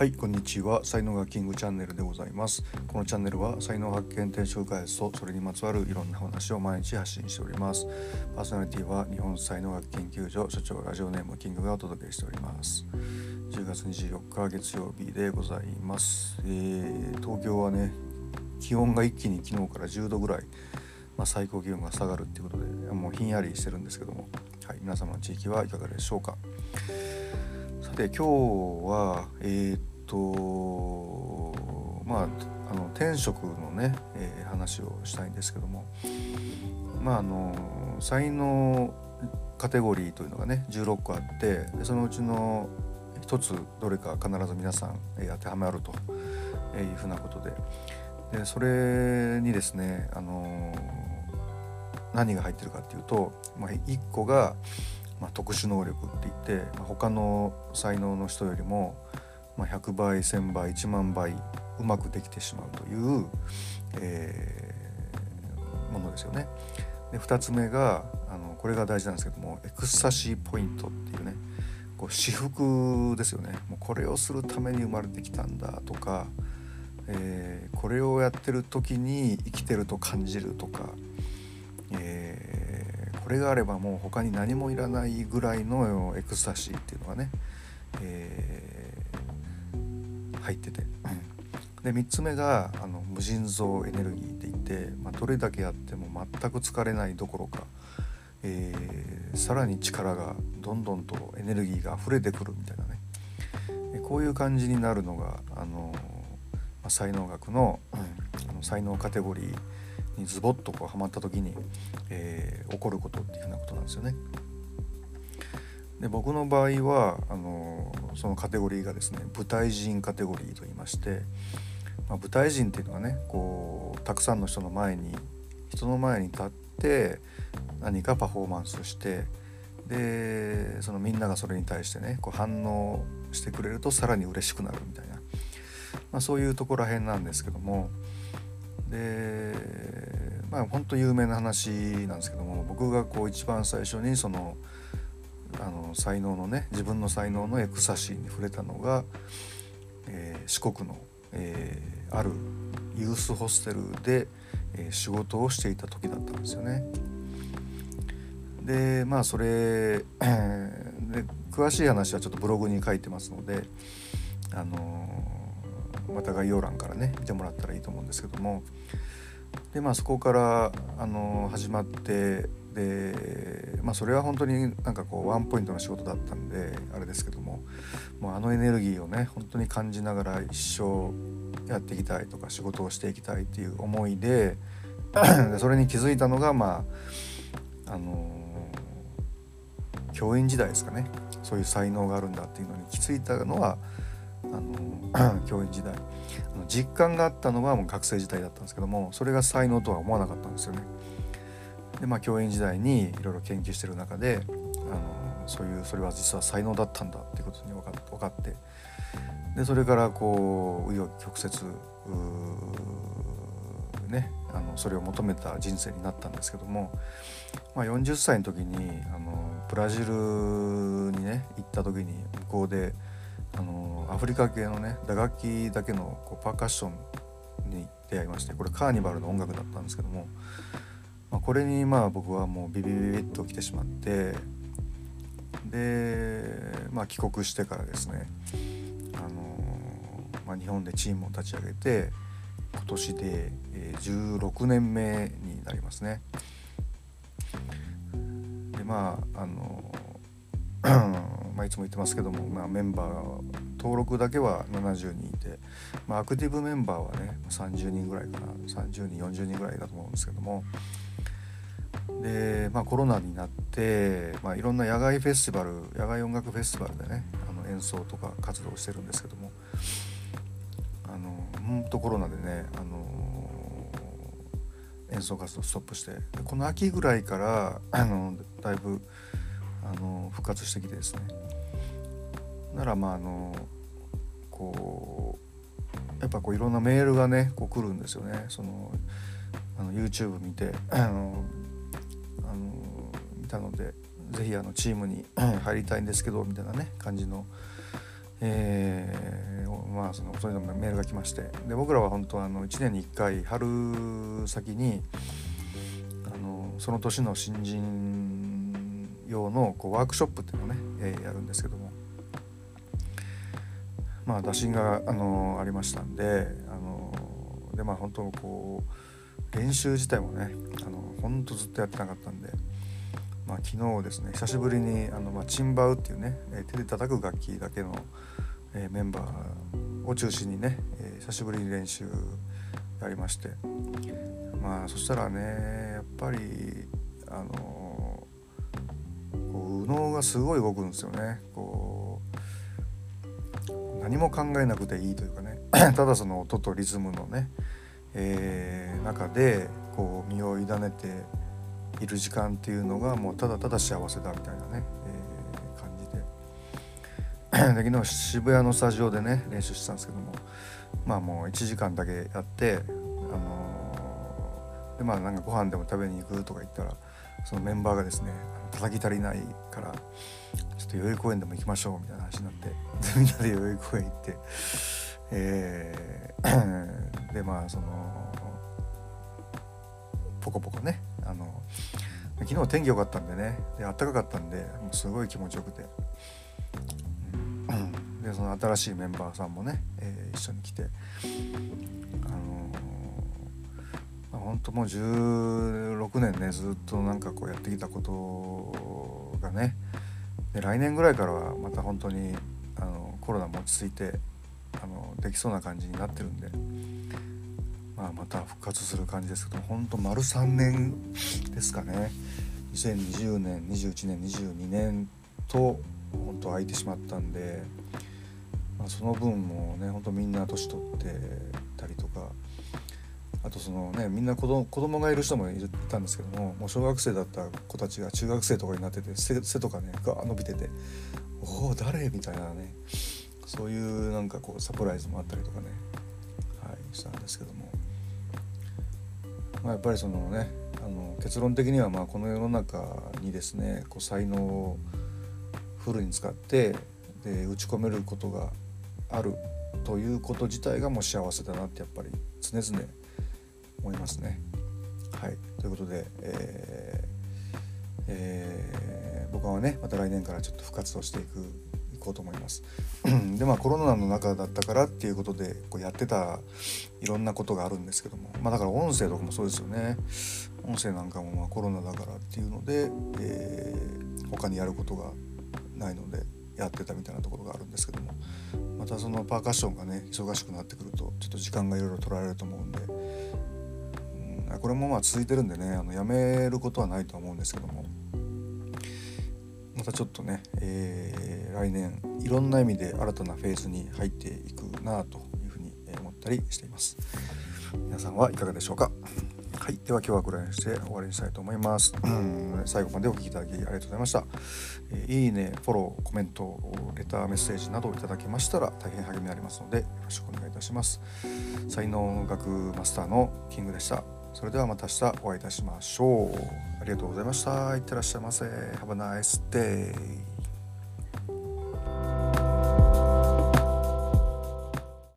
はいこんにちは。才能がキングチャンネルでございます。このチャンネルは才能発見転職開発とそれにまつわるいろんな話を毎日発信しております。パーソナリティは日本才能学研究所所長ラジオネームキングがお届けしております。10月24日月曜日でございます、えー、東京はね気温が一気に昨日から10度ぐらいまあ、最高気温が下がるっていうことでもうひんやりしてるんですけども、はい、皆様の地域はいかがでしょうか。さて今日はえー、っとまああの天職のね、えー、話をしたいんですけども。まああの才能カテゴリーというのがね16個あってでそのうちの1つどれか必ず皆さん、えー、当てはまるというふうなことで。でそれにですねあの何が入ってるかっていうと、まあ、1個が、まあ、特殊能力って言って、まあ、他の才能の人よりもまあ、100倍1,000倍1万倍うまくできてしまうという、えー、ものですよね。で2つ目があのこれが大事なんですけどもエクスタシーポイントっていうねこう私服ですよねもうこれをするために生まれてきたんだとか、えー、これをやってる時に生きてると感じるとか、えー、これがあればもう他に何もいらないぐらいのエクスタシーっていうのがね、え入ってて、で3つ目があの無尽蔵エネルギーって言って、まあ、どれだけやっても全く疲れないどころか、えー、さらに力がどんどんとエネルギーが溢れてくるみたいなね。こういう感じになるのがあの、まあ、才能学の,、うん、あの才能カテゴリーにズボッとこうはまった時に、えー、起こることっていうふうなことなんですよね。で僕の場合はあのそのカテゴリーがですね舞台人カテゴリーと言いまして、まあ、舞台人っていうのはねこうたくさんの人の前に人の前に立って何かパフォーマンスしてでそのみんながそれに対してねこう反応してくれるとさらに嬉しくなるみたいな、まあ、そういうとこらへんなんですけどもでまあ本当有名な話なんですけども僕がこう一番最初にそのあの才能のね自分の才能のエクサシーに触れたのが、えー、四国の、えー、あるユースホステルで、えー、仕事をしていた時だったんですよね。でまあそれで詳しい話はちょっとブログに書いてますので、あのまた概要欄からね見てもらったらいいと思うんですけどもでまあそこから、あの始まってでまあそれは本当になんかこうワンポイントの仕事だったんであれですけどももうあのエネルギーをね本当に感じながら一生やっていきたいとか仕事をしていきたいっていう思いでそれに気づいたのがまああの教員時代ですかねそういう才能があるんだっていうのに気づいたのはあの 教員時代実感があったのはもう学生時代だったんですけどもそれが才能とは思わなかったんですよね。でまあ教員時代にいろいろ研究してる中であのそういうそれは実は才能だったんだっていうことに分か分かってでそれからこう紆余曲折ねあのそれを求めた人生になったんですけども、まあ、40歳の時にあのブラジルにね行った時に向こうであのアフリカ系のね打楽器だけのこうパーカッションに出会いましてこれカーニバルの音楽だったんですけどもまあ、これにまあ僕はもうビビビビッと来てしまってで、まあ、帰国してからですね、あのまあ、日本でチームを立ち上げて今年で16年目になりますね。でまああの まあ、いつも言ってますけども、まあ、メンバー登録だけは70人いて、まあ、アクティブメンバーはね30人ぐらいかな30人40人ぐらいだと思うんですけどもで、まあ、コロナになって、まあ、いろんな野外フェスティバル野外音楽フェスティバルでねあの演奏とか活動してるんですけどもあのほんとコロナでね、あの演奏活動ストップしてこの秋ぐらいからあのだいぶあの復活してきてですね。ならまああのこうやっぱこういろんなメールがねこう来るんですよね。そのあの YouTube 見てあのたので是非あのチームに入りたいんですけどみたいなね感じの、えー、まあそのそういうのメールが来まして。で僕らは本当はあの1年に1回春先にあのその年の新人用のこうワークショップっていうのをね、えー、やるんですけども。まあ打診があのありましたんであのでまあ本当こう練習自体もねあの本当ずっとやってなかったんで。まあ、昨日ですね久しぶりにあの、まあ、チンバウっていうね手で叩く楽器だけの、え、メンバーを中心にね、え、久しぶりに練習やりまして。まあそしたらねやっぱりあのこう右脳がすごい動くんですよね。こう何も考えなくていいというかね。ただその音とリズムのね、えー、中でこう身を委ねている時間っていうのがもうただただ幸せだみたいなね、えー、感じで。で昨日渋谷のスタジオでね練習してたんですけどもまあもう1時間だけやってあのー、でまあなんかご飯でも食べに行くとか言ったらそのメンバーがですね叩き足りないからちょっと代々木公園でも行きましょうみたいな話になって みんなで代々木公園行って、えー、でまあそのポコポコねあの昨日天気良かったんでね。で暖かかったんでもうすごい気持ちよくて、うん、でその新しいメンバーさんもね、えー、一緒に来て。あのまあ、ほんともう16年ねずっとなんかこうやってきたことがね。で来年ぐらいからはまた本当にあのコロナも落ち着いてあのできそうな感じになってるんで。まあ、また復活する感じですけどほんと丸3年ですかね2020年21年22年と本当空いてしまったんで、まあ、その分もねほんとみんな年取ってたりとかあとそのねみんな子供子供がいる人もいたんですけどももう小学生だった子たちが中学生とかになってて背とかねが伸びてて「おお誰?」みたいなねそういうなんかこうサプライズもあったりとかね、はい、したんですけどもまあ、やっぱりそのねあの結論的にはまあこの世の中にですねこう才能をフルに使ってで打ち込めることがあるということ自体がもう幸せだなってやっぱり常々思いますね。はいということで、えーえー、僕はねまた来年からちょっと復活をしていくこうと思います。でまあコロナの中だったからっていうことでこうやってたいろんなことがあるんですけども。まあだから音声とかもそうですよね。音声なんかもまあコロナだからっていうので、えー、他にやることがないのでやってたみたいなところがあるんですけども。またそのパーカッションがね忙しくなってくるとちょっと時間がいろいろ取られると思うんで、うん、これもまあ続いてるんでねあのやめることはないとは思うんですけども。またちょっとね、えー、来年いろんな意味で新たなフェーズに入っていくなというふうに思ったりしています皆さんはいかがでしょうか？はい、では今日はこれにして終わりにしたいと思います。最後までお聴きいただきありがとうございました。えー、いいね、フォロー、コメント、レター、メッセージなどをいただけましたら大変励みになりますのでよろしくお願いいたします。才能学マスターのキングでした。それではまた明日お会いいたしましょう。ありがとうございました。いってらっしゃいませ。Have a nice day.